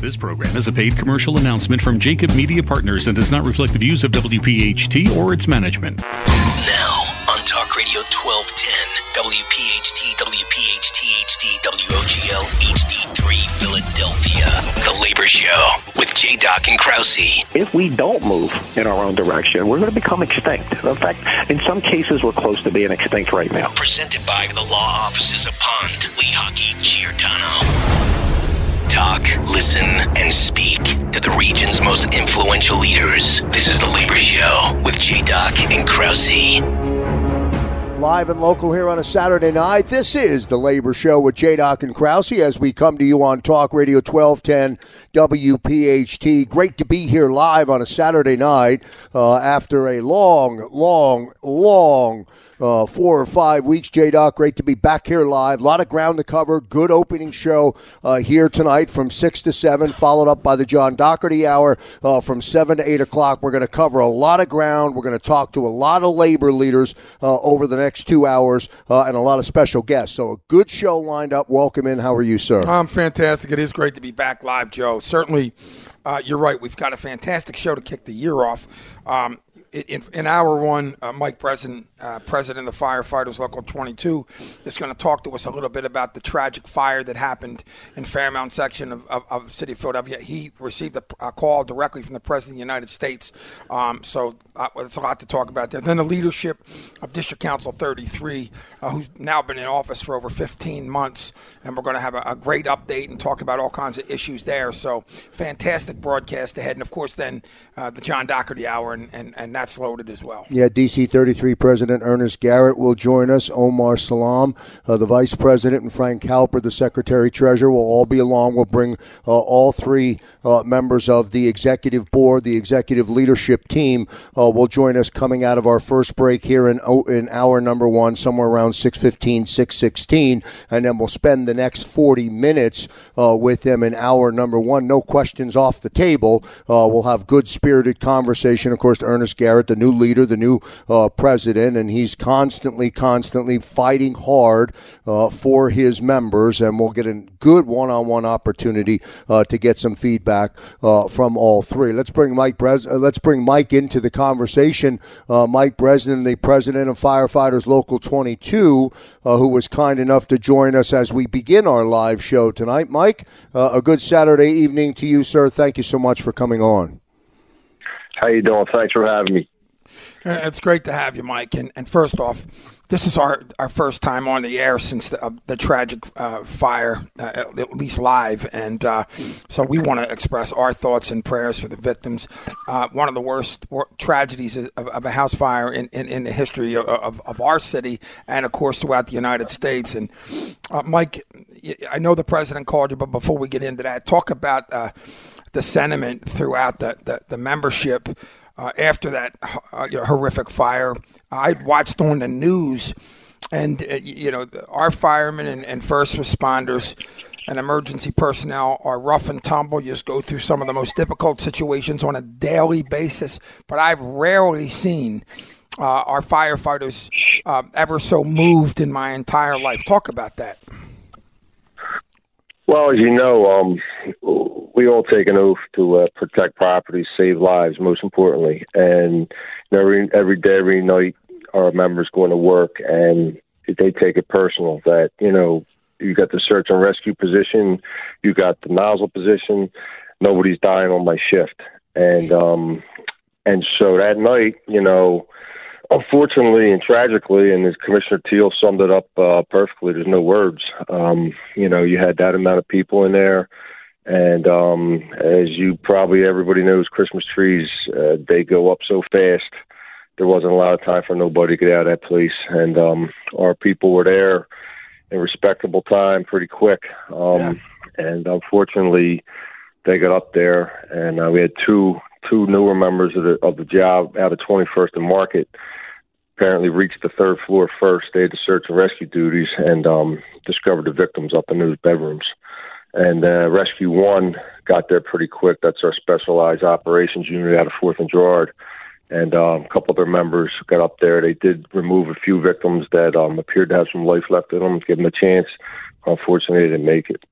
This program is a paid commercial announcement from Jacob Media Partners and does not reflect the views of WPHT or its management. Now, on Talk Radio 1210, WPHT, WPHT, HD, WOGL, HD3, Philadelphia. The Labor Show with J. Doc and Krause. If we don't move in our own direction, we're going to become extinct. In fact, in some cases, we're close to being extinct right now. Presented by the law offices of Pond, Lehocky, Giordano. Talk, listen, and speak to the region's most influential leaders. This is The Labor Show with J. Doc and Krause. Live and local here on a Saturday night. This is the Labor Show with J. Doc and Krause as we come to you on Talk Radio 1210 WPHT. Great to be here live on a Saturday night uh, after a long, long, long uh, four or five weeks. J Doc, great to be back here live. A lot of ground to cover. Good opening show uh, here tonight from 6 to 7, followed up by the John Dougherty Hour uh, from 7 to 8 o'clock. We're going to cover a lot of ground. We're going to talk to a lot of labor leaders uh, over the next two hours uh, and a lot of special guests. So, a good show lined up. Welcome in. How are you, sir? I'm fantastic. It is great to be back live, Joe. Certainly, uh, you're right. We've got a fantastic show to kick the year off. Um, in, in hour one, uh, Mike Breslin, uh, president of Firefighters Local 22, is going to talk to us a little bit about the tragic fire that happened in Fairmount section of, of, of city of Philadelphia. He received a, a, call directly from the president of the United States, um, so uh, it's a lot to talk about there. Then the leadership of District Council 33, uh, who's now been in office for over 15 months, and we're going to have a, a, great update and talk about all kinds of issues there. So fantastic broadcast ahead, and of course then uh, the John Dougherty Hour, and, and, and that's loaded as well. Yeah, DC 33 President Ernest Garrett will join us. Omar Salam, uh, the Vice President, and Frank Halper, the Secretary Treasurer, will all be along. We'll bring uh, all three uh, members of the Executive Board, the Executive Leadership Team, uh, will join us coming out of our first break here in, in hour number one, somewhere around 6.15, 6.16, and then we'll spend the next 40 minutes uh, with them in hour number one. No questions off the table. we'll have good spirited conversation. Of course, Ernest Garrett Garrett, the new leader, the new uh, president, and he's constantly, constantly fighting hard uh, for his members. And we'll get a good one-on-one opportunity uh, to get some feedback uh, from all three. Let's bring Mike Bres- uh, Let's bring Mike into the conversation. Uh, Mike Breslin, the president of Firefighters Local 22, who was kind enough to join us as we begin our live show tonight. Mike, a good Saturday evening to you, sir. Thank you so much for coming on. How you doing? Thanks for having me. Uh, it's great to have you, Mike. And, and first off, this is our, our first time on the air since the, uh, the tragic uh, fire, uh, at least live. And uh, so we want to express our thoughts and prayers for the victims. Uh, one of the worst tragedies of, of, a house fire in, in, in the history of, of, of, our city and, of course, throughout the United States. And Mike, I know the president called you, but before we get into that, talk about the sentiment throughout the, the, the membership uh, after that uh, you know, horrific fire. I watched on the news, and uh, you know our firemen and, and, first responders and emergency personnel are rough and tumble. You just go through some of the most difficult situations on a daily basis. But I've rarely seen uh, our firefighters uh, ever so moved in my entire life. Talk about that. Well, as you know, um, we all take an oath to uh, protect property, save lives, most importantly. And every every day, every night, our members going to work, and they take it personal that you know you got the search and rescue position, you got the nozzle position. Nobody's dying on my shift, and um, and so that night, you know unfortunately and tragically, and as Commissioner Thiel summed it up uh, perfectly, there's no words. Um, you know, you had that amount of people in there. And um, as you probably everybody knows, Christmas trees uh, they go up so fast. There wasn't a lot of time for nobody to get out of that place, and um, our people were there in respectable time, pretty quick. Um, yeah. And unfortunately, they got up there, and uh, we had two two newer members of the of the job out of 21st and Market apparently reached the third floor first. They had to search and rescue duties and um, discovered the victims up in those bedrooms. And uh, Rescue One got there pretty quick. That's our specialized operations unit out of Fourth and Girard, And um, a couple of their members got up there. They did remove a few victims that um, appeared to have some life left in them, give them a chance. Unfortunately, they didn't make it.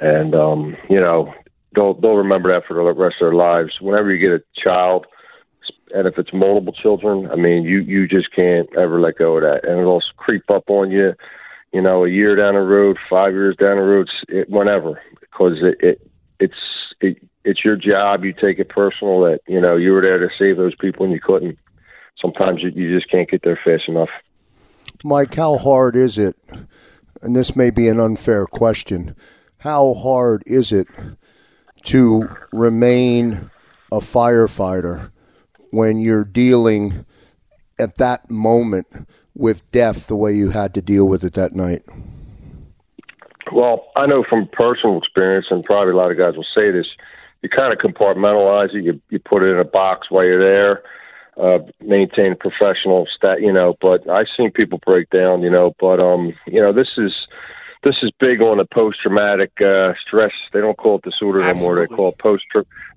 And um, you know, they'll they'll remember that for the rest of their lives. Whenever you get a child, and if it's multiple children, I mean, you you just can't ever let go of that, and it'll creep up on you. You know, a year down the road, five years down the road, it, whenever, because it, it it's it, it's your job. You take it personal that you know you were there to save those people and you couldn't. Sometimes you, you just can't get there fast enough. Mike, how hard is it? And this may be an unfair question. How hard is it to remain a firefighter when you're dealing at that moment with death the way you had to deal with it that night? Well, I know from personal experience, and probably a lot of guys will say this, you kind of compartmentalize it. You you put it in a box while you're there, uh, maintain professional stat, you know. But I've seen people break down, you know. But um, you know, this is this is big on the post traumatic uh, stress. They don't call it disorder Absolutely. anymore. They call it post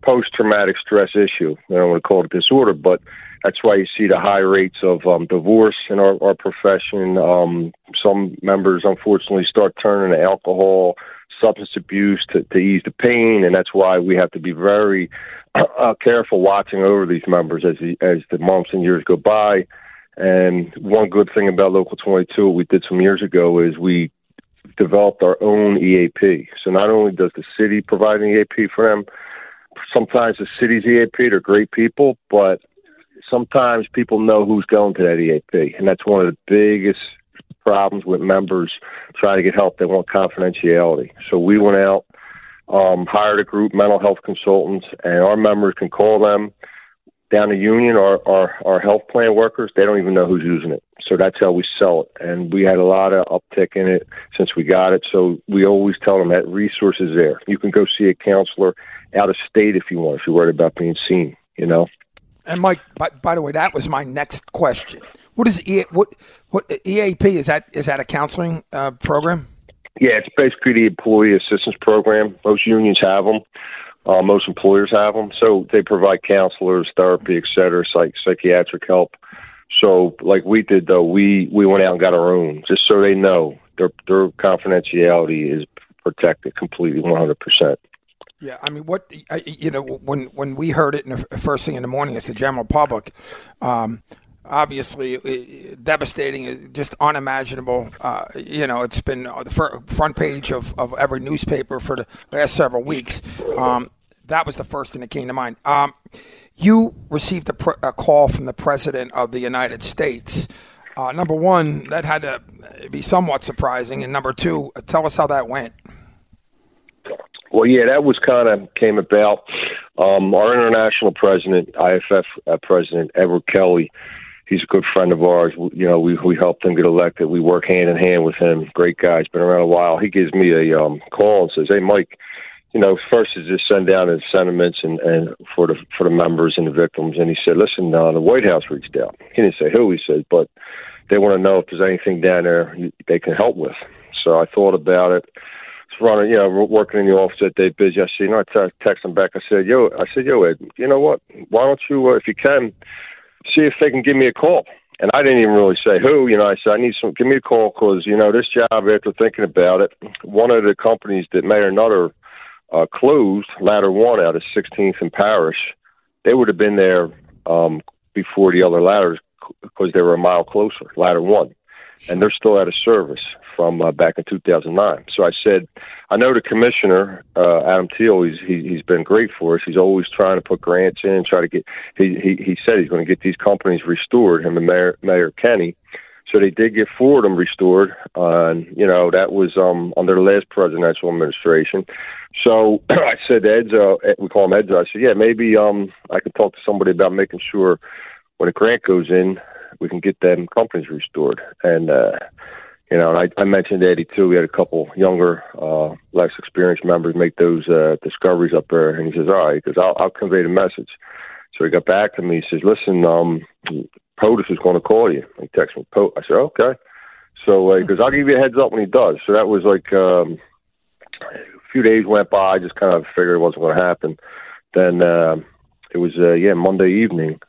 post traumatic stress issue. They don't want to call it disorder, but that's why you see the high rates of um, divorce in our, our profession. Um, some members, unfortunately, start turning to alcohol, substance abuse to, to ease the pain, and that's why we have to be very uh, careful watching over these members as the, as the months and years go by. And one good thing about Local 22, what we did some years ago, is we developed our own EAP. So not only does the city provide an EAP for them, sometimes the city's EAP, they're great people, but sometimes people know who's going to that EAP, and that's one of the biggest problems with members trying to get help. They want confidentiality. So we went out, um, hired a group, mental health consultants, and our members can call them down the union or our, our health plan workers. They don't even know who's using it. So that's how we sell it. And we had a lot of uptick in it since we got it. So we always tell them that resources there. You can go see a counselor out of state if you want, if you're worried about being seen, you know? And Mike, by, by the way, that was my next question. What is e, what what EAP is that? Is that a counseling uh, program? Yeah, it's basically the employee assistance program. Most unions have them. Uh, most employers have them. So they provide counselors, therapy, et cetera, psych, psychiatric help. So, like we did, though, we we went out and got our own, just so they know their their confidentiality is protected completely, one hundred percent. Yeah, I mean, what you know, when when we heard it in the first thing in the morning, it's the general public. Um, obviously, devastating, just unimaginable. Uh, you know, it's been the front page of, of every newspaper for the last several weeks. Um, that was the first thing that came to mind. Um, you received a, pr- a, call from the president of the United States. Uh, number one, that had to be somewhat surprising, and number two, tell us how that went. Well, yeah, that was kind of came about. Um, our international president, IAFF uh, president Edward Kelly, he's a good friend of ours. You know, we we helped him get elected. We work hand in hand with him. Great guy. He's been around a while. He gives me a um, call and says, "Hey, Mike." You know, first is just send down his sentiments and, and for the for the members and the victims. And he said, "Listen, uh, the White House reached out. He didn't say who. He said, but they want to know if there's anything down there they can help with." So I thought about it running, you know, working in the office that day, busy. I said, you know, I t- text him back. I said, yo, I said, yo, Ed, you know what? Why don't you, uh, if you can, see if they can give me a call. And I didn't even really say who. You know, I said I need some. Give me a call because you know this job. After thinking about it, one of the companies that may or another uh, closed, Ladder One out of 16th and Parrish, they would have been there um, before the other ladders because they were a mile closer. Ladder One, and they're still out of service from uh, back in 2009. So I said, I know the commissioner, uh, Adam Thiel. He's he, he's been great for us. He's always trying to put grants in, try to get. He he, he said he's going to get these companies restored. Him and Mayor Mayor Kenney. So they did get four of them restored, uh, and you know that was um, under the last presidential administration. So I said, Ed's, uh, we call him Ed's. I said, yeah, maybe um, I could talk to somebody about making sure when a grant goes in, we can get them companies restored. And uh, you know, I, I mentioned Eddie too. We had a couple younger, uh, less experienced members make those uh, discoveries up there, and he says, "All right," because I'll, I'll convey the message. So he got back to me. He says, "Listen, um, POTUS is going to call you." He texted me. POTUS. I said, "Okay." So he uh, goes, "I'll give you a heads up when he does." So that was like um, a few days went by. I just kind of figured it wasn't going to happen. Then uh, it was uh, yeah Monday evening.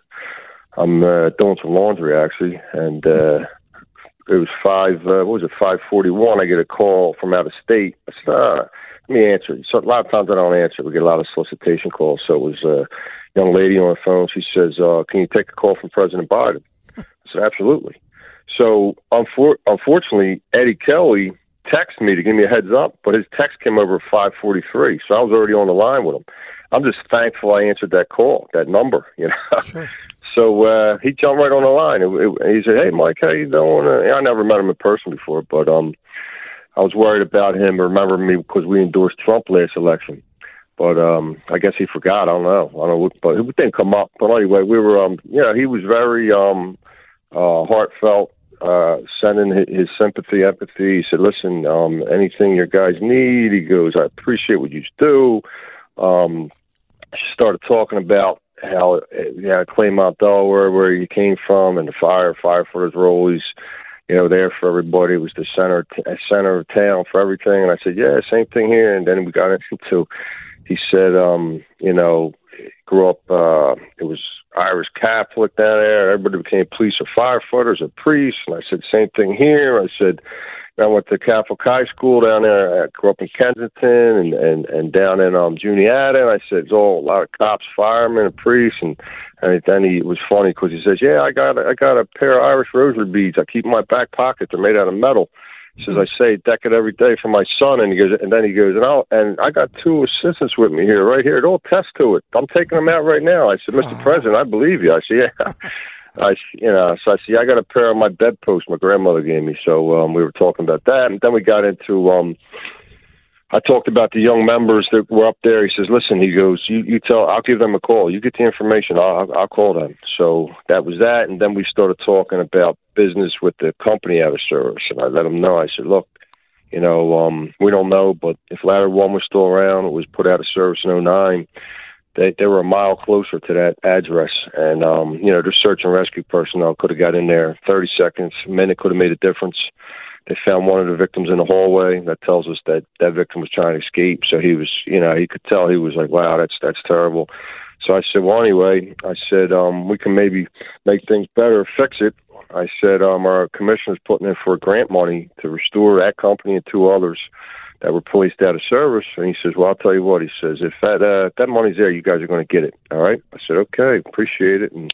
I'm uh, doing some laundry actually, and. Uh, it was five. Uh, what was it? Five forty-one. I get a call from out of state. I said, uh, let me answer. So a lot of times I don't answer. We get a lot of solicitation calls. So it was a young lady on the phone. She says, uh, "Can you take a call from President Biden?" I said, "Absolutely." So unfor- unfortunately, Eddie Kelly texted me to give me a heads up, but his text came over at 5:43, so I was already on the line with him. I'm just thankful I answered that call, that number, you know. Sure. So uh, he jumped right on the line. He said, "Hey, Mike, how you doing?" Uh, I never met him in person before, but um, I was worried about him remembering me because we endorsed Trump last election. But um, I guess he forgot. I don't know. I don't know. But it didn't come up. But anyway, we were. Um, yeah, he was very um, uh, heartfelt uh, sending his sympathy, empathy. He said, "Listen, um, anything your guys need," he goes, "I appreciate what you do." Um, started talking about how, yeah, Claymont, Delaware, where you came from, and the fire firefighters were always, you know, there for everybody. It was the center center of town for everything. And I said, "Yeah, same thing here." And then we got into. He said, um, you know, grew up. uh It was Irish Catholic down there. Everybody became police or firefighters or priests. And I said, same thing here. I said, I went to Catholic high school down there. I grew up in Kensington and and and down in um Juniata. And I said, it's all a lot of cops, firemen, and priests. And and then he it was funny because he says, yeah, I got I got a pair of Irish rosary beads. I keep in my back pocket. They're made out of metal. He says, I say deck decade every day for my son. And he goes, and then he goes, and i and I got two assistants with me here, right here. They'll test to it. I'm taking them out right now. I said, Mr. President, I believe you. I said, yeah. I, you know, so I see, I got a pair of my bedposts my grandmother gave me. So, um, we were talking about that. And then we got into, um, I talked about the young members that were up there. He says, "Listen," he goes, "You you tell. I'll give them a call. You get the information. I'll I'll call them." So that was that, and then we started talking about business with the company out of service, and I let him know. I said, "Look, you know, um, we don't know, but if Ladder One was still around, it was put out of service in '09. They they were a mile closer to that address, and um, you know, their search and rescue personnel could have got in there 30 seconds, a minute could have made a difference." They found one of the victims in the hallway. That tells us that that victim was trying to escape. So he was, you know, he could tell he was like, "Wow, that's that's terrible." So I said, "Well, anyway," I said, um, "We can maybe make things better, fix it." I said, um, "Our commissioner's putting in for grant money to restore that company and two others." That were policed out of service. And he says, "Well, I'll tell you what." He says, "If that uh, that money's there, you guys are going to get it." All right. I said, "Okay, appreciate it." And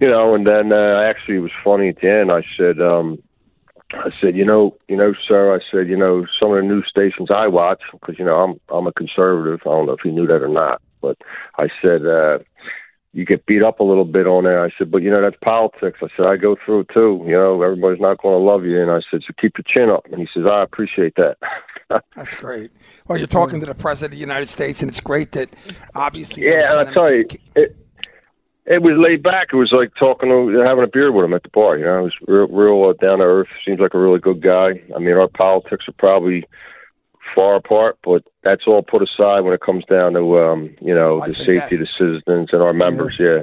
you know, and then uh, actually, it was funny at the end. I said, um, I said, you know, you know, sir. I said, you know, some of the news stations I watch because you know I'm I'm a conservative. I don't know if you knew that or not, but I said uh, you get beat up a little bit on there. I said, but you know that's politics. I said I go through it too. You know, everybody's not going to love you, and I said, so keep your chin up. And he says, I appreciate that. that's great. Well, you're talking to the president of the United States, and it's great that obviously. Yeah, I tell you. It, it was laid back. It was like talking, to, having a beer with him at the bar. You know, it was real, real uh, down to earth. Seems like a really good guy. I mean, our politics are probably far apart, but that's all put aside when it comes down to um, you know the safety of the citizens and our members. Yeah. yeah.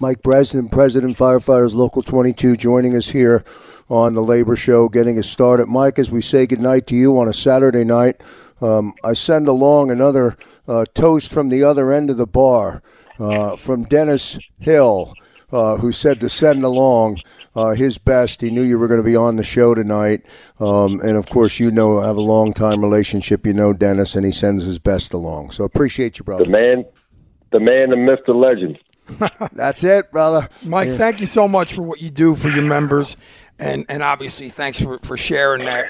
Mike Breslin, President Firefighters Local 22, joining us here on the Labor Show, getting us started. Mike, as we say goodnight to you on a Saturday night, um, I send along another uh, toast from the other end of the bar uh, from Dennis Hill, uh, who said to send along uh, his best. He knew you were going to be on the show tonight, um, and of course, you know have a long time relationship. You know Dennis, and he sends his best along. So appreciate you, brother. The man, the man, the myth, the legend. That's it, brother. Mike, yeah. thank you so much for what you do for your members, and and obviously thanks for for sharing that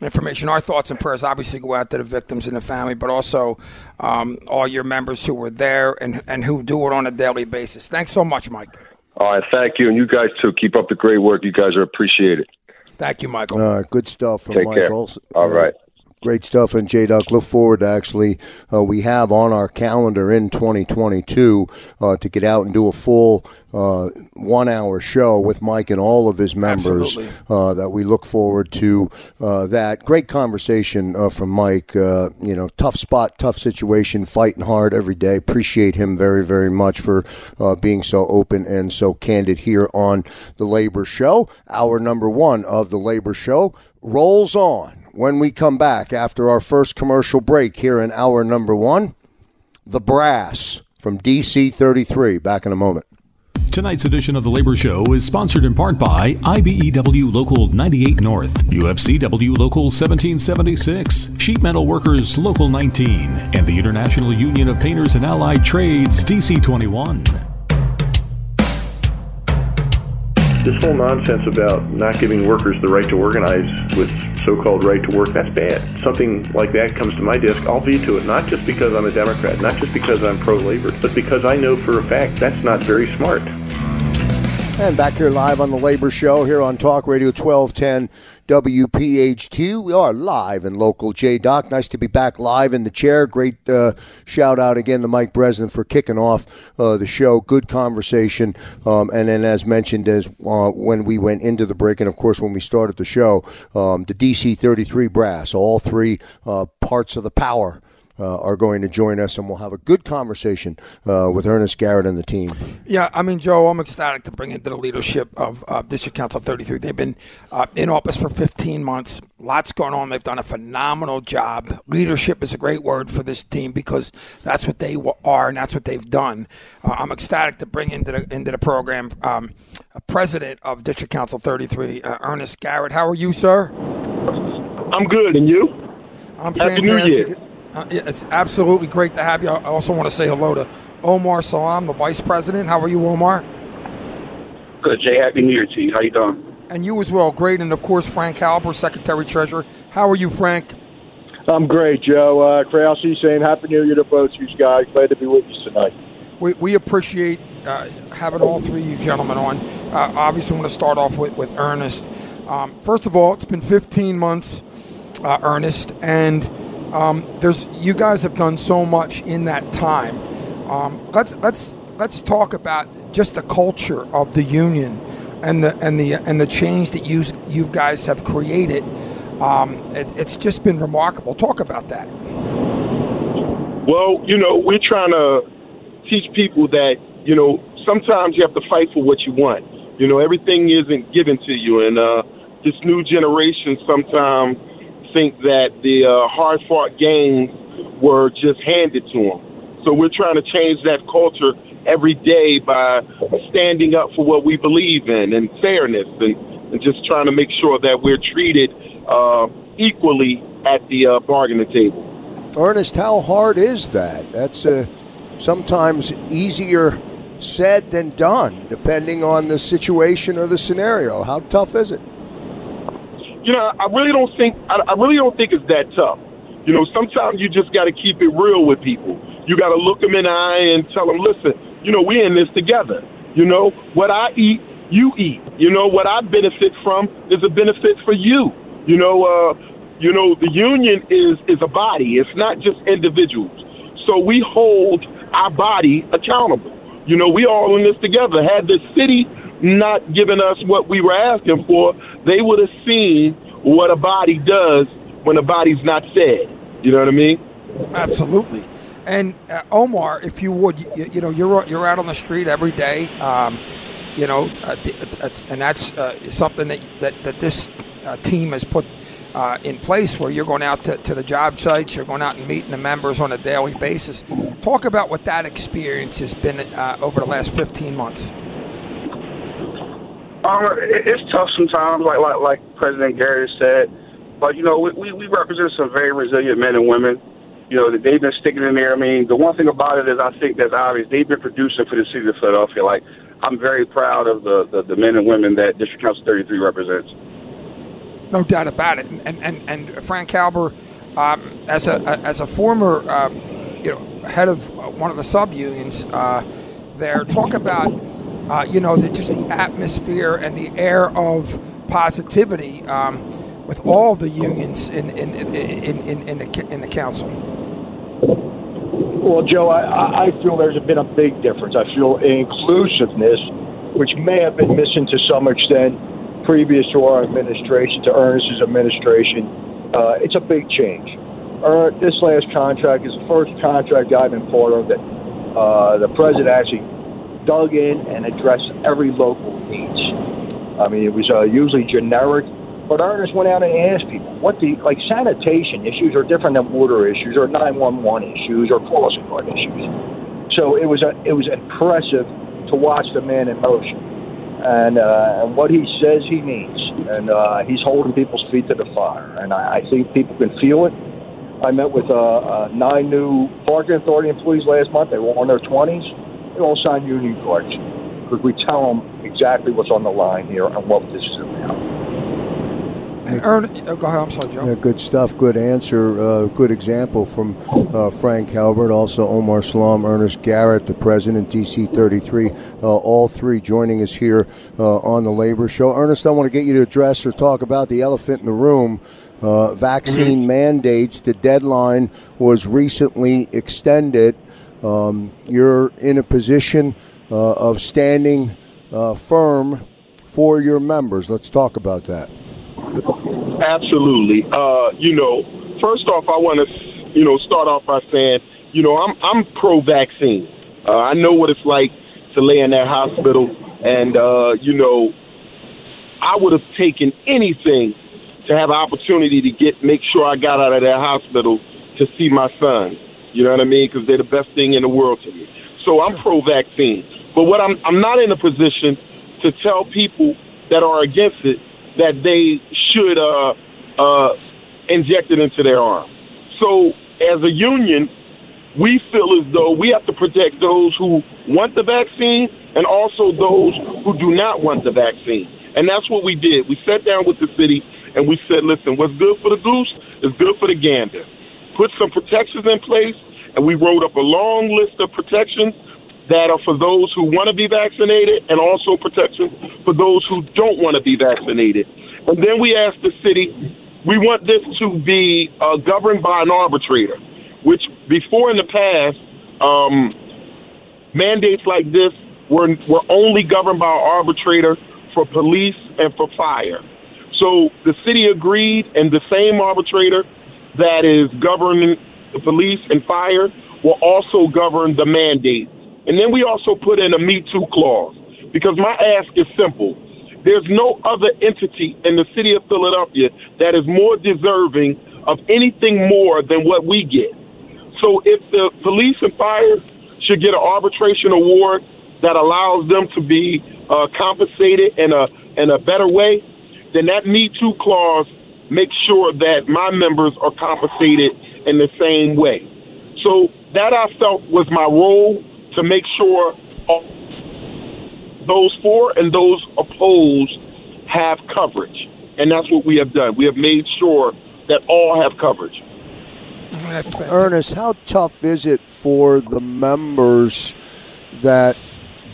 information. Our thoughts and prayers obviously go out to the victims and the family, but also um, all your members who were there and, and who do it on a daily basis. Thanks so much, Mike. All right, thank you, and you guys too. Keep up the great work. You guys are appreciated. Thank you, Michael. All right, good stuff from Take Michael. Care. All right. Great stuff, and J Doc. Look forward to actually, uh, we have on our calendar in 2022 uh, to get out and do a full uh, one hour show with Mike and all of his members. Uh, that we look forward to uh, that. Great conversation uh, from Mike. you know, tough spot, tough situation, fighting hard every day. Appreciate him very, very much for being so open and so candid here on the Labor Show. Hour number one of the Labor Show rolls on when we come back after our first commercial break here in hour number one. The Brass from DC 33. Back in a moment. Tonight's edition of the Labor Show is sponsored in part by IBEW Local 98 North, UFCW Local 1776, Sheet Metal Workers Local 19, and the International Union of Painters and Allied Trades DC 21. This whole nonsense about not giving workers the right to organize with so-called right to work, that's bad. Something like that comes to my desk, I'll veto it, not just because I'm a Democrat, not just because I'm pro-labor, but because I know for a fact that's not very smart. And back here live on the Labor Show here on Talk Radio 1210 WPHT. We are live and local J Doc. Nice to be back live in the chair. Great uh, shout out again to Mike Breslin for kicking off uh, the show. Good conversation. Um, and then, as mentioned, as uh, when we went into the break, and of course when we started the show, um, the DC 33 brass, all three uh, parts of the power uh, are going to join us, and we'll have a good conversation uh, with Ernest Garrett and the team. Yeah, I mean, Joe, I'm ecstatic to bring into the leadership of uh, District Council 33. They've been uh, in office for 15 months. Lots going on. They've done a phenomenal job. Leadership is a great word for this team because that's what they are and that's what they've done. Uh, I'm ecstatic to bring into the into the program um, President of District Council 33, uh, Ernest Garrett. How are you, sir? I'm good, and you? I'm Happy fantastic. New Year. Uh, it's absolutely great to have you. I also want to say hello to Omar Salam, the Vice President. How are you, Omar? Good, Jay. Happy New Year to you. How you doing? And you as well. Great. And of course, Frank Halper, Secretary Treasurer. How are you, Frank? I'm great, Joe. Uh, Krause saying Happy New Year to both you guys. Glad to be with you tonight. We, we appreciate uh, having all three of you gentlemen on. Uh, obviously, I want to start off with, with Ernest. Um, first of all, it's been 15 months, uh, Ernest, and um, there's you guys have done so much in that time. Um, let's let's let's talk about just the culture of the union and the and the and the change that you you guys have created. Um, it, it's just been remarkable. Talk about that. Well, you know, we're trying to teach people that you know sometimes you have to fight for what you want. You know, everything isn't given to you, and uh, this new generation sometimes think that the uh, hard fought gains were just handed to them. So we're trying to change that culture every day by standing up for what we believe in and fairness and, and just trying to make sure that we're treated uh, equally at the uh, bargaining table. Ernest, how hard is that? That's uh, sometimes easier said than done, depending on the situation or the scenario. How tough is it? You know, I really don't think I, I really don't think it's that tough. You know, sometimes you just got to keep it real with people. You got to look them in the eye and tell them, listen, you know, we're in this together. You know, what I eat, you eat. You know, what I benefit from is a benefit for you. You know, uh, you know, the union is is a body. It's not just individuals. So we hold our body accountable. You know, we all in this together. Had the city not giving us what we were asking for, they would have seen what a body does when a body's not fed. You know what I mean? Absolutely. And uh, Omar, if you would, you, you, know, you're you're out on the street every day. Um, you know, uh, uh and that's uh, something that that, that this uh, team has put uh, in place where you're going out to, to the job sites, you're going out and meeting the members on a daily basis. Talk about what that experience has been over the last 15 months. Um, it's tough sometimes, like like like President Garrett said. But you know, we we represent some very resilient men and women. You know, that they've been sticking in there. I mean, the one thing about it is, I think that's obvious. They've been producing for the city of Philadelphia. Like, I'm very proud of the the, the men and women that District Council 33 represents. No doubt about it. And and and Frank Halper, um, as a as a former um, you know head of one of the sub unions uh, there, talk about uh, you know, the, just the atmosphere and the air of positivity um, with all the unions in in, in, in, in, the, in the council? Well, Joe, I, I feel there's been a big difference. I feel inclusiveness, which may have been missing to some extent previous to our administration, to Ernest's administration. Uh, it's a big change. Uh, this last contract is the first contract I've been part of that uh, the president actually dug in and addressed every local needs. I mean, it was uh, usually generic, but Ernest went out and asked people what the like sanitation issues are different than water issues or 911 issues or crossing guard issues. So it was a it was impressive to watch the man in motion and uh, and what he says he means, and uh, he's holding people's feet to the fire, and I, I think people can feel it. I met with uh, uh, nine new parking authority employees last month. They were in their 20s. They all signed union cards because we tell them exactly what's on the line here and what this is about. Ern, oh, go ahead. I'm sorry, Joe. Yeah, good stuff. Good answer. Uh, good example from uh, Frank Halper. Also, Omar Salam, Ernest Garrett, the president, DC 33. Uh, all three joining us here uh, on the Labor Show. Ernest, I want to get you to address or talk about the elephant in the room. Uh, vaccine mm-hmm. mandates. The deadline was recently extended. Um, you're in a position uh, of standing firm for your members. Let's talk about that. Absolutely. Uh, you know, first off, I want to, you know, start off by saying, you know, I'm I'm pro-vaccine. Uh, I know what it's like to lay in that hospital, and uh, you know, I would have taken anything to have an opportunity to get make sure I got out of that hospital to see my son. You know what I mean? Because they're the best thing in the world to me. So I'm pro-vaccine. But what I'm I'm not in a position to tell people that are against it that they should uh, uh, inject it into their arm. So, as a union, we feel as though we have to protect those who want the vaccine and also those who do not want the vaccine. And that's what we did. We sat down with the city and we said, listen, what's good for the goose is good for the gander. Put some protections in place, and we wrote up a long list of protections that are for those who want to be vaccinated and also protections for those who don't want to be vaccinated. And then we asked the city, we want this to be uh, governed by an arbitrator, which before in the past, um, mandates like this were, were only governed by an arbitrator for police and for fire. So the city agreed, and the same arbitrator that is governing the police and fire will also govern the mandate and then we also put in a Me Too clause because my ask is simple. There's no other entity in the city of Philadelphia that is more deserving of anything more than what we get. So if the police and fire should get an arbitration award that allows them to be uh, compensated in a in a better way, then that Me Too clause makes sure that my members are compensated in the same way. So that I felt was my role to make sure those for and those opposed have coverage. And that's what we have done. We have made sure that all have coverage. Ernest, how tough is it for the members that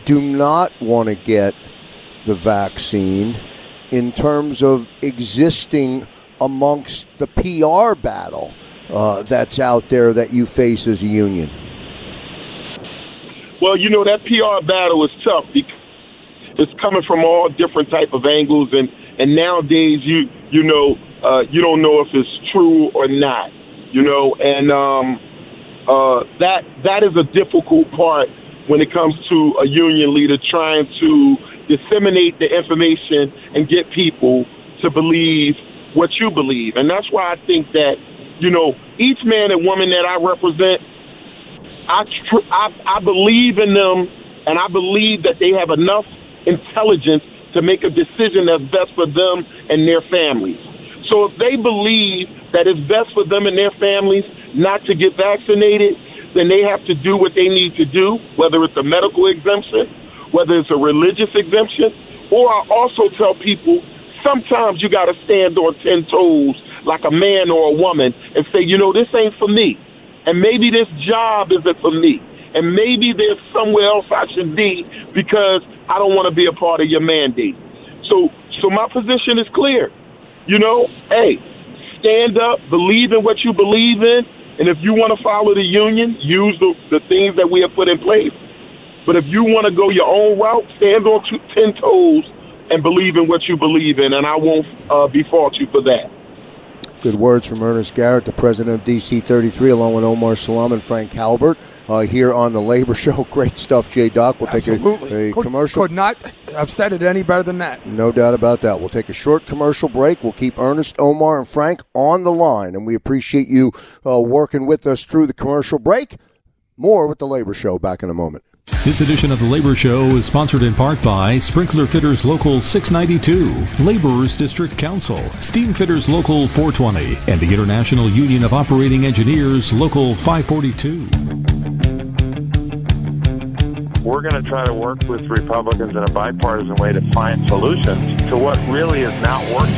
do not want to get the vaccine in terms of existing amongst the PR battle uh, that's out there that you face as a union? Well, you know that PR battle is tough because it's coming from all different type of angles, and and nowadays you you know uh, you don't know if it's true or not, you know, and um, uh, that that is a difficult part when it comes to a union leader trying to disseminate the information and get people to believe what you believe, and that's why I think that you know each man and woman that I represent I, tr- I I believe in them, and I believe that they have enough intelligence to make a decision that's best for them and their families. So if they believe that it's best for them and their families not to get vaccinated, then they have to do what they need to do, whether it's a medical exemption, whether it's a religious exemption, or I also tell people sometimes you got to stand on 10 toes like a man or a woman and say, you know, this ain't for me. And maybe this job isn't for me. And maybe there's somewhere else I should be because I don't want to be a part of your mandate. So so my position is clear. You know, hey, stand up, believe in what you believe in, and if you want to follow the union, use the, the things that we have put in place. But if you want to go your own route, stand on ten toes and believe in what you believe in, and I won't uh, fault you for that. Good words from Ernest Garrett, the president of DC 33, along with Omar Salam and Frank Halper uh, here on the Labor Show. Great stuff, Jay Doc. We'll Absolutely. take a, a could, commercial. Could not have said it any better than that. No doubt about that. We'll take a short commercial break. We'll keep Ernest, Omar, and Frank on the line, and we appreciate you uh, working with us through the commercial break. More with the Labor Show back in a moment. This edition of the Labor Show is sponsored in part by Sprinkler Fitters Local 692, Laborers District Council, Steam Fitters Local 420, and the International Union of Operating Engineers Local 542. We're going to try to work with Republicans in a bipartisan way to find solutions to what really is not working.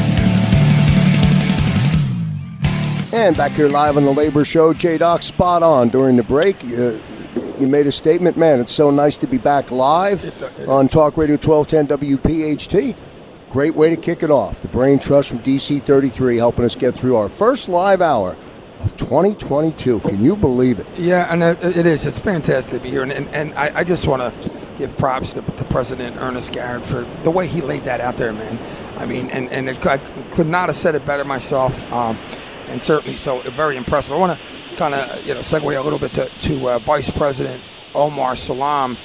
And back here live on the Labor Show, J Doc spot on during the break. Uh, you made a statement, man. It's so nice to be back live It- it on is. Talk Radio 1210 WPHT. Great way to kick it off. The Brain Trust from DC 33 helping us get through our first live hour of 2022. Can you believe it? Yeah, and it is. It's fantastic to be here, and and, and I, I just want to give props to, to President Ernest Garrett for the way he laid that out there, man. I mean, and and it, I could not have said it better myself. Um, and certainly, so very impressive. I want to kind of you know segue a little bit to, to uh, Vice President Omar Salam.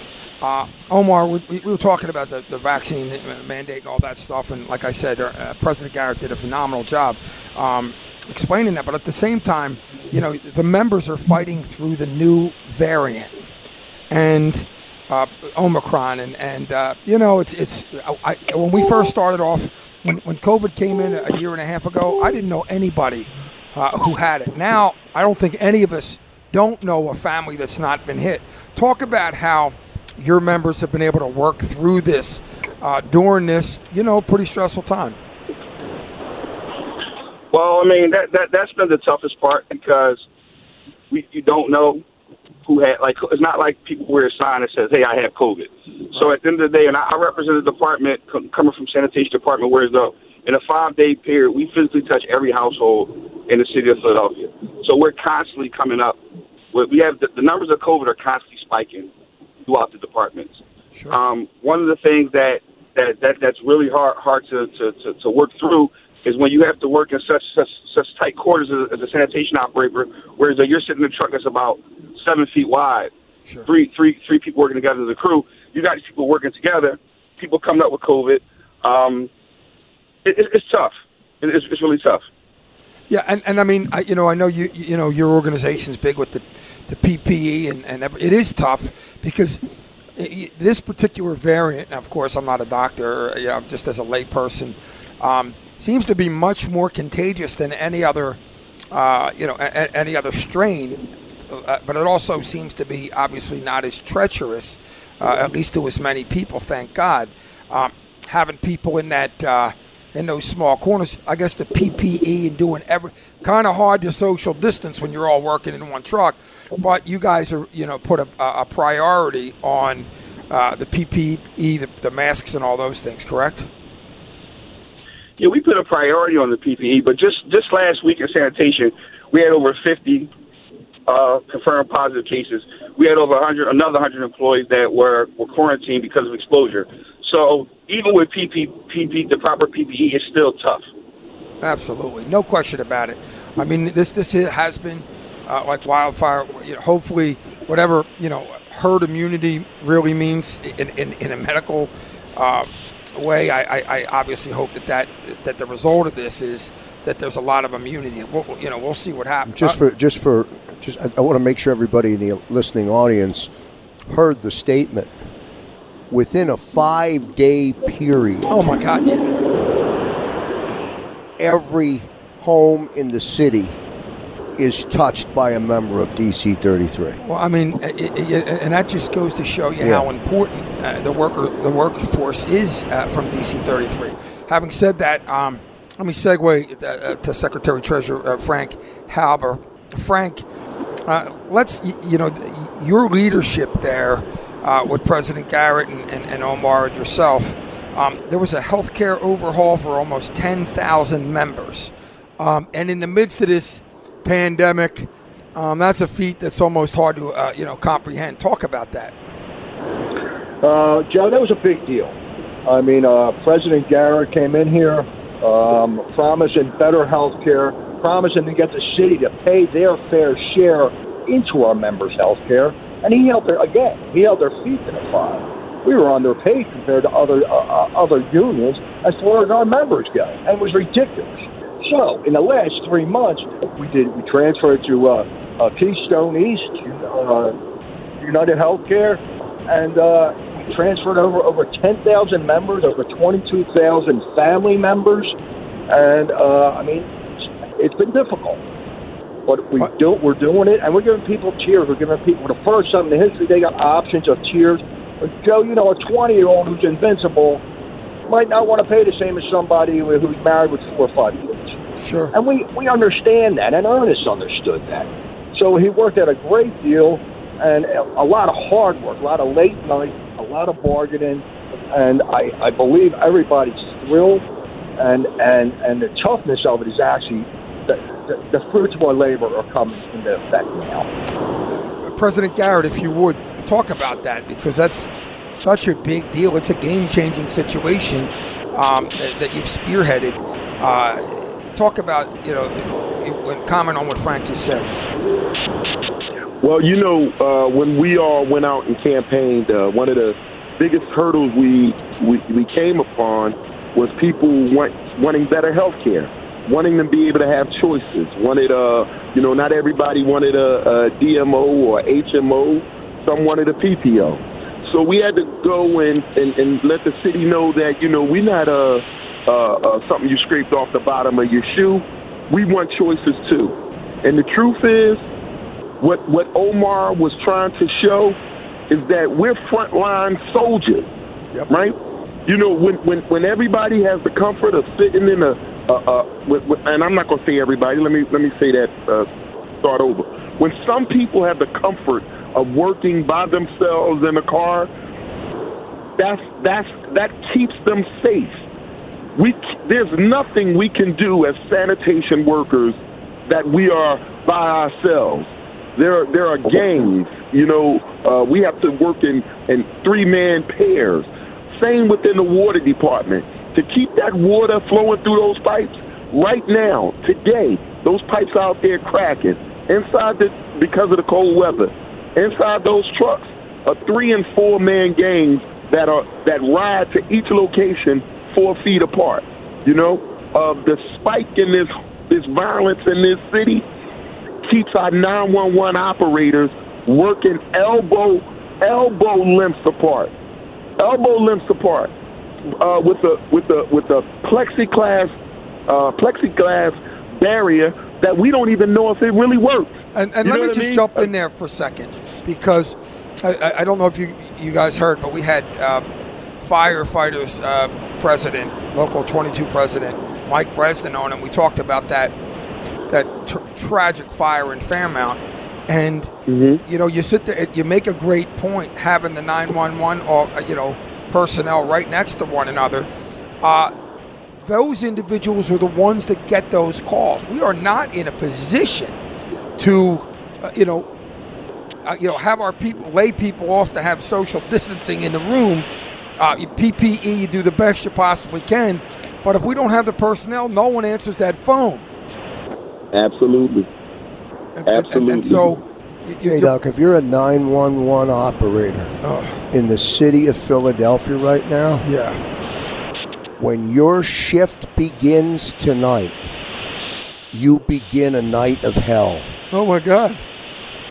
Uh, Omar, we, we we were talking about the, the vaccine mandate and all that stuff, and like I said, uh, President Garrett did a phenomenal job um, explaining that. But at the same time, you know, the members are fighting through the new variant and uh, Omicron, and and uh, you know, it's it's I, when we first started off when when COVID came in a year and a half ago, I didn't know anybody uh, who had it. Now I don't think any of us don't know a family that's not been hit. Talk about how your members have been able to work through this uh, during this, you know, pretty stressful time. Well, I mean that that that's been the toughest part because we you don't know who had like it's not like people wear a sign that says, "Hey, I have COVID." So at the end of the day, and I, I represent a department co- coming from sanitation department, where though in a five day period we physically touch every household in the city of Philadelphia. So we're constantly coming up. with- We have the, the numbers of COVID are constantly spiking throughout the departments. Um, one of the things that, that, that that's really hard hard to, to, to, to work through is when you have to work in such such, such tight quarters as, as a sanitation operator, whereas you're sitting in a truck that's about seven feet wide, three three three people working together as a crew. You got these people working together, people coming up with COVID. Um, it, it, it's tough. It, it's, it's really tough. Yeah, and, and I mean, I, you know, I know you you know your organization's big with the the PPE, and and it is tough because i- this particular variant. Of course, I'm not a doctor, you know, just as a layperson, um, seems to be much more contagious than any other, uh, you know, a, any other strain. Uh, but it also seems to be obviously not as treacherous, uh, at least to as many people. Thank God. Um, having people in that. In those small corners. I guess the PPE and doing every kind of hard to social distance when you're all working in one truck. But you guys are, you know, put a, a priority on uh, the PPE, the, the masks, and all those things. Correct? Yeah, we put a priority on the PPE, but just just last week in sanitation, we had over 50 uh, confirmed positive cases. We had over 100, another 100 employees that were, were quarantined because of exposure. So even with PP, PP, the proper PPE, it's still tough. Absolutely, no question about it. I mean, this this has been uh, like wildfire. You know, hopefully, whatever you know, herd immunity really means in in, in a medical uh, way. I, I, I obviously hope that, that that the result of this is that there's a lot of immunity. We'll, you know, we'll see what happens. Just for just for just, I, I want to make sure everybody in the listening audience heard the statement. Within a five-day period, oh my God, yeah. every home in the city is touched by a member of DC 33. Well, I mean, i- i- i- and that just goes to show you Yeah. how important uh, the worker the workforce is uh, from DC 33. Having said that, um, let me segue uh, to Secretary Treasurer uh, Frank Halper. Frank, uh, let's you know your leadership there uh, with President Garrett and, and, and Omar and yourself. Um, there was a healthcare overhaul for almost 10,000 members, um, and in the midst of this pandemic. Um, that's a feat that's almost hard to uh, you know comprehend. Talk about that. Uh, Joe, that was a big deal. I mean, uh, President Garrett came in here um, promising better health care, promising to get the city to pay their fair share into our members' health care. And he held their, again, he held their feet to the fire. We were underpaid compared to other uh, uh, other unions as far as our members go, and it was ridiculous. So, in the last three months, we did we transferred to uh, uh, Keystone East, uh, United Healthcare, and uh, we transferred over over 10,000 members, over 22,000 family members, and uh, I mean, it's been difficult. But we do, we're doing it, and we're giving people cheers. We're giving people the first time in the history they got options of cheers. But Joe, you know, a 20 year old who's invincible might not want to pay the same as somebody who's married with four or five kids. Sure. And we, we understand that, and Ernest understood that. So he worked at a great deal and a, a lot of hard work, a lot of late night, a lot of bargaining, and I, I believe everybody's thrilled, and, and, and the toughness of it is actually the, the, the fruits of our labor are coming into effect now. President Garrett, if you would talk about that, because that's such a big deal. It's a game-changing situation um, that, that you've spearheaded. Uh, talk about, you know, when comment on what Frank just said. Well, you know, uh, when we all went out and campaigned, uh, one of the biggest hurdles we, we we came upon was people want, wanting better health care, wanting them to be able to have choices. Wanted, uh, you know, not everybody wanted a, a DMO or HMO. Some wanted a PPO. So we had to go and, and, and let the city know that, you know, we're not uh, uh, uh, something you scraped off the bottom of your shoe. We want choices too. And the truth is, what what Omar was trying to show is that we're frontline soldiers, right? You know, when when when everybody has the comfort of sitting in a, a, a with, with, and I'm not going to say everybody. Let me let me say that uh, start over. When some people have the comfort of working by themselves in a car, that's that's that keeps them safe. We there's nothing we can do as sanitation workers that we are by ourselves. There, there are gangs. You know, uh, we have to work in, in three man pairs. Same within the water department. To keep that water flowing through those pipes, right now, today, those pipes out there cracking. Inside the, because of the cold weather, inside those trucks are three and four man gangs that are that ride to each location four feet apart. You know, uh, the spike in this this violence in this city keeps our 911 operators working elbow elbow lengths apart, elbow lengths apart, uh, with the with the with the plexiglass uh, plexiglass barrier that we don't even know if it really works. And, and let me just mean? jump in there for a second because I- I, don't know if you you guys heard, but we had uh, firefighters uh, president, local 22 president Mike Bresnan on, and we talked about that that tr- tragic fire in Fairmount. And Mm-hmm. you know, you sit there, you make a great point having the 911 or uh, you know personnel right next to one another. Uh, those individuals are the ones that get those calls. We are not in a position to, uh, you know, uh, you know, have our people lay people off to have social distancing in the room. Uh, you PPE, you do the best you possibly can, but if we don't have the personnel, no one answers that phone. Absolutely. Absolutely. And so, Hey, Doc, if you're a 911 operator in the city of Philadelphia right now, yeah, when your shift begins tonight, you begin a night of hell. oh my God.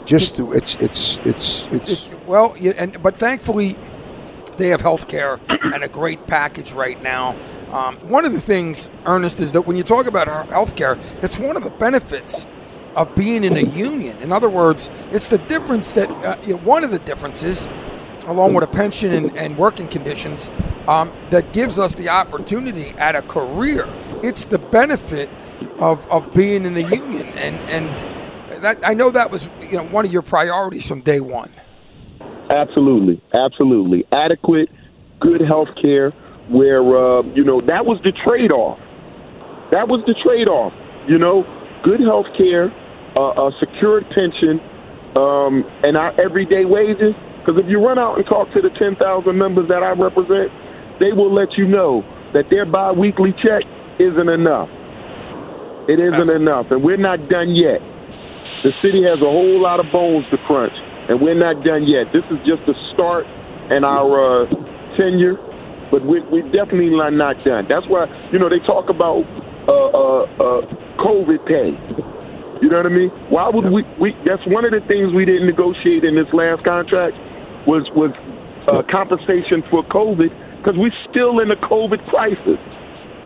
Just the- it's it's it's it's Well, yeah, and but thankfully, they have health care and a great package right now. Um, one of the things, Ernest, is that when you talk about health care, it's one of the benefits of being in a union. In other words, it's the difference that uh, you know, one of the differences, along with a pension and, and working conditions, um, that gives us the opportunity at a career. It's the benefit of, of being in the union, and and that I know that was you know one of your priorities from day one. Absolutely, absolutely. Adequate, good health care where, uh, you know, that was the trade off. That was the trade off. You know, good health care, uh, a secured pension, um, and our everyday wages. Because if you run out and talk to the 10,000 members that I represent, they will let you know that their biweekly check isn't enough. It isn't enough, and we're not done yet. The city has a whole lot of bones to crunch, and we're not done yet. This is just the start in our uh, tenure, but we we definitely are not done. That's why you know they talk about uh, uh, uh, COVID pay. You know what I mean? Why would we, we? That's one of the things we didn't negotiate in this last contract was was uh, compensation for COVID because we're still in a COVID crisis.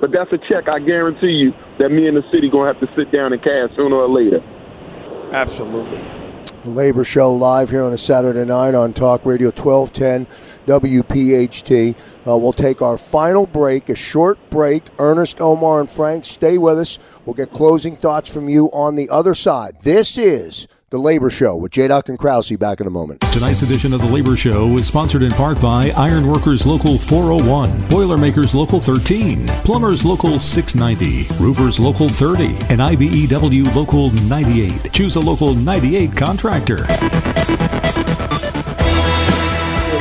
But that's a check I guarantee you that me and the city gonna have to sit down and cash sooner or later. Absolutely. The Labor Show live here on a Saturday night on Talk Radio 1210 WPHT. Uh, we'll take our final break, a short break. Ernest, Omar, and Frank, stay with us. We'll get closing thoughts from you on the other side. This is the Labor Show with J. Doc and Krause back in a moment. Tonight's edition of The Labor Show is sponsored in part by Ironworkers Local 401, Boilermakers Local 13, Plumbers Local 690, Roofers Local 30, and IBEW Local 98. Choose a Local 98 contractor. We're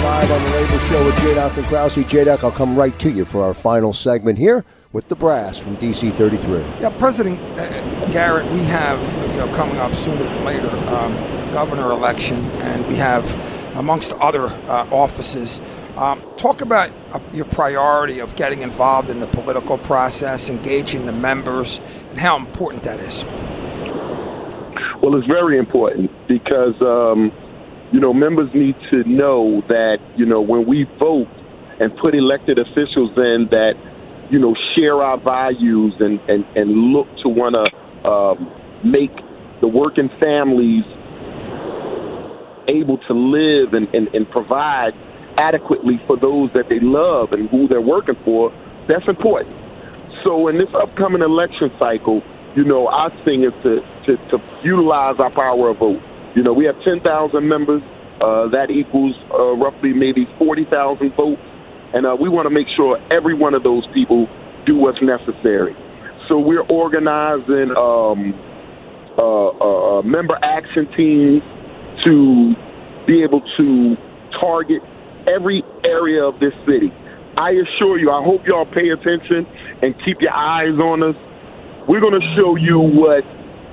live on the Labor Show with J. Doc and Krause. J. Doc, I'll come right to you for our final segment here with the brass from DC 33. Yeah, President uh, Garrett, we have you know coming up sooner than later um, a governor election, and we have amongst other uh, offices. Um, talk about uh, your priority of getting involved in the political process, engaging the members, and how important that is. Well, it's very important because um, you know members need to know that you know when we vote and put elected officials in that you know, share our values and, and, and look to want to um, make the working families able to live and, and, and provide adequately for those that they love and who they're working for, that's important. So in this upcoming election cycle, you know, our thing is to, to, to utilize our power of vote. You know, we have 10,000 members. Uh, that equals uh, roughly maybe 40,000 votes and uh, we want to make sure every one of those people do what's necessary. So we're organizing um, uh, uh, uh, member action teams to be able to target every area of this city. I assure you, I hope y'all pay attention and keep your eyes on us. We're going to show you what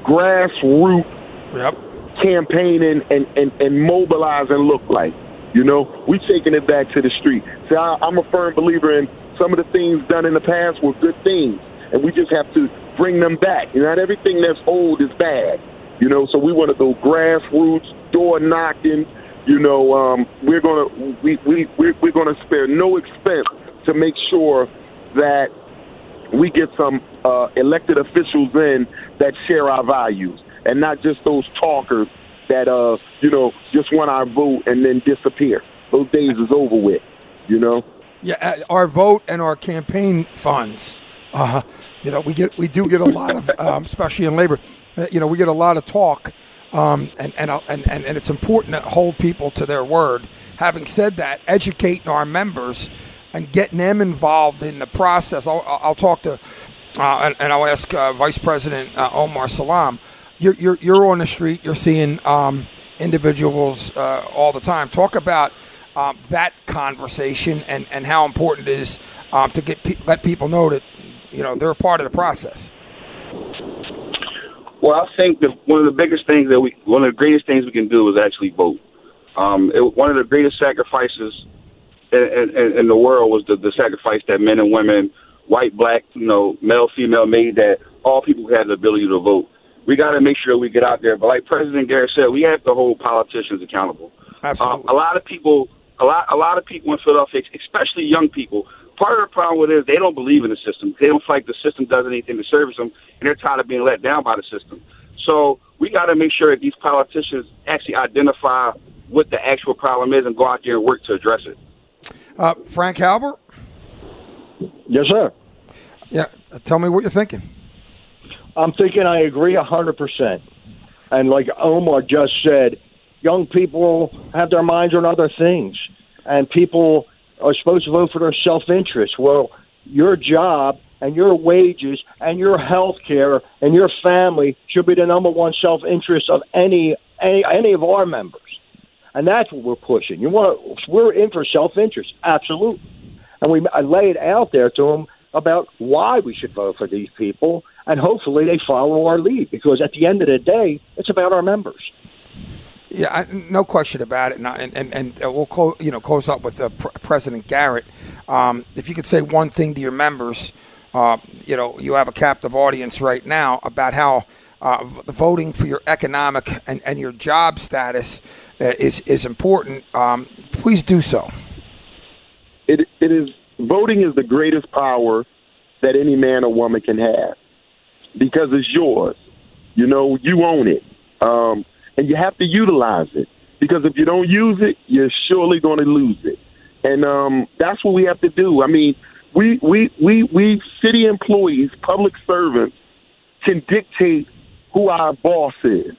grassroots yep. campaigning and, and, and mobilizing look like. You know, we taking it back to the street. See, I, I'm a firm believer in some of the things done in the past were good things, and we just have to bring them back. You know, not everything that's old is bad. You know, so we want to go grassroots, door knocking. You know, um, we're gonna we we we're, we're gonna spare no expense to make sure that we get some uh, elected officials in that share our values and not just those talkers that uh you know just want our vote and then disappear. Those days is over with. You know. Yeah, uh, our vote and our campaign funds. Uh, you know, we get we do get a lot of, um, especially in labor. Uh, you know, we get a lot of talk, um, and, and and and and it's important to hold people to their word. Having said that, educating our members and getting them involved in the process. I'll, I'll talk to, uh, and, and, I'll ask uh, Vice President uh, Omar Salam you're, you're, you're on the street, you're seeing um, individuals uh, all the time. Talk about um, that conversation and, and how important it is um, to get pe- let people know that you know they're a part of the process. Well, I think that one of the biggest things that we, one of the greatest things we can do is actually vote. Um, it, one of the greatest sacrifices in, in, in the world was the, the sacrifice that men and women, white, black, you know, male, female, made that all people had the ability to vote we got to make sure we get out there. But like President Garrett said, we have to hold politicians accountable. Absolutely. Uh, a lot of people, a lot, a lot of people in Philadelphia, especially young people, part of the problem with it is they don't believe in the system. They don't feel like the system does anything to service them, and they're tired of being let down by the system. So we got to make sure that these politicians actually identify what the actual problem is and go out there and work to address it. Uh, Frank Halper. Yes, sir. Yeah, tell me what you're thinking. I'm thinking I agree 100%. And like Omar just said, young people have their minds on other things, and people are supposed to vote for their self interest. Well, your job and your wages and your health care and your family should be the number one self interest of any, any any of our members. And that's what we're pushing. You want we're in for self interest, absolutely. And we I lay it out there to them about why we should vote for these people and hopefully they follow our lead because at the end of the day, it's about our members. Yeah, I, no question about it. And and, and uh, we'll close, you know close up with uh, President Garrett. Um, if you could say one thing to your members, uh, you know you have a captive audience right now about how uh, voting for your economic and, and your job status uh, is is important. Um, please do so. it is voting is the greatest power that any man or woman can have because it's yours. You know, you own it, um, and you have to utilize it because if you don't use it, you're surely going to lose it. And um, that's what we have to do. I mean, we we we we city employees, public servants, can dictate who our boss is.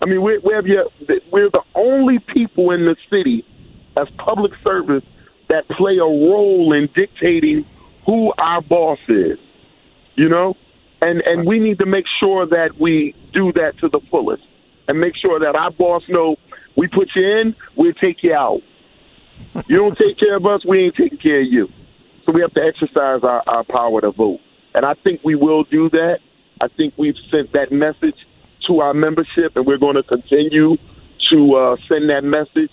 I mean, we're we're, we're the only people in the city as public servants that play a role in dictating who our boss is. You know, and and we need to make sure that we do that to the fullest, and make sure that our boss know we put you in, we'll take you out. You don't take care of us, we ain't taking care of you. So we have to exercise our, our power to vote, and I think we will do that. I think we've sent that message to our membership, and we're going to continue to uh, send that message.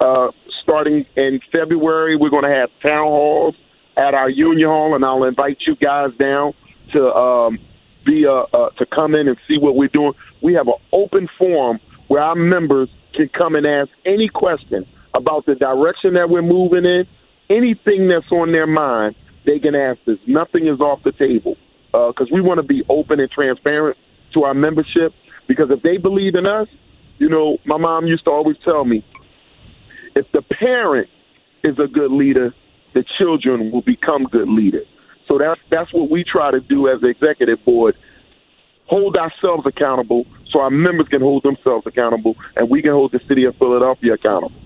Uh, starting in February, we're going to have town halls at our union hall, and I'll invite you guys down to um, be uh, uh, to come in and see what we're doing. We have an open forum where our members can come and ask any question about the direction that we're moving in, anything that's on their mind. They can ask us. Nothing is off the table because uh, we want to be open and transparent to our membership. Because if they believe in us, you know, my mom used to always tell me, if the parent is a good leader, the children will become good leaders. So that's that's what we try to do as the executive board. Hold ourselves accountable so our members can hold themselves accountable and we can hold the city of Philadelphia accountable.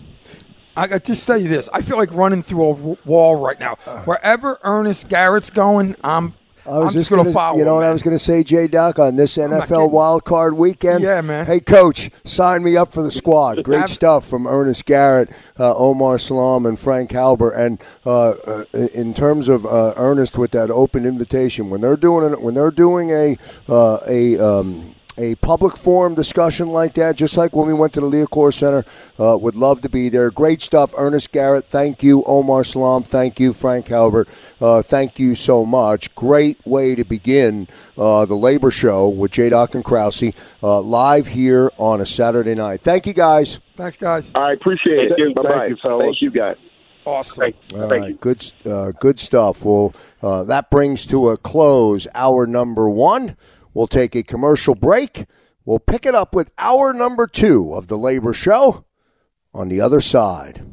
I got just tell you this. I feel like running through a wall right now. Uh. Wherever Ernest Garrett's going, I'm I was I'm just, going to follow. You know what man. I was going to say, J Doc, on this NFL wild card weekend? Yeah, man. Hey, coach, sign me up for the squad. Great stuff from Ernest Garrett, uh, Omar Salam, and Frank Halper. And uh, uh, in terms of uh, Ernest with that open invitation, when they're doing it, when they're doing a uh, a um, a public forum discussion like that, just like when we went to the Liacouras Center. Uh, would love to be there. Great stuff. Ernest Garrett, thank you. Omar Salam, thank you. Frank Halper, uh, thank you so much. Great way to begin uh, the Labor Show with J. Doc and Krause uh, live here on a Saturday night. Thank you, guys. Thanks, guys. I appreciate thank it. Bye bye. Thank you, Thank you, guys. Awesome. Thank, All thank right, you. good, uh, good stuff. Well, uh, that brings to a close our number one. We'll take a commercial break. We'll pick it up with our number two of the Labor Show on the other side.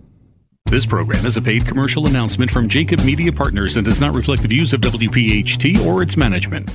This program is a paid commercial announcement from Jacob Media Partners and does not reflect the views of WPHT or its management.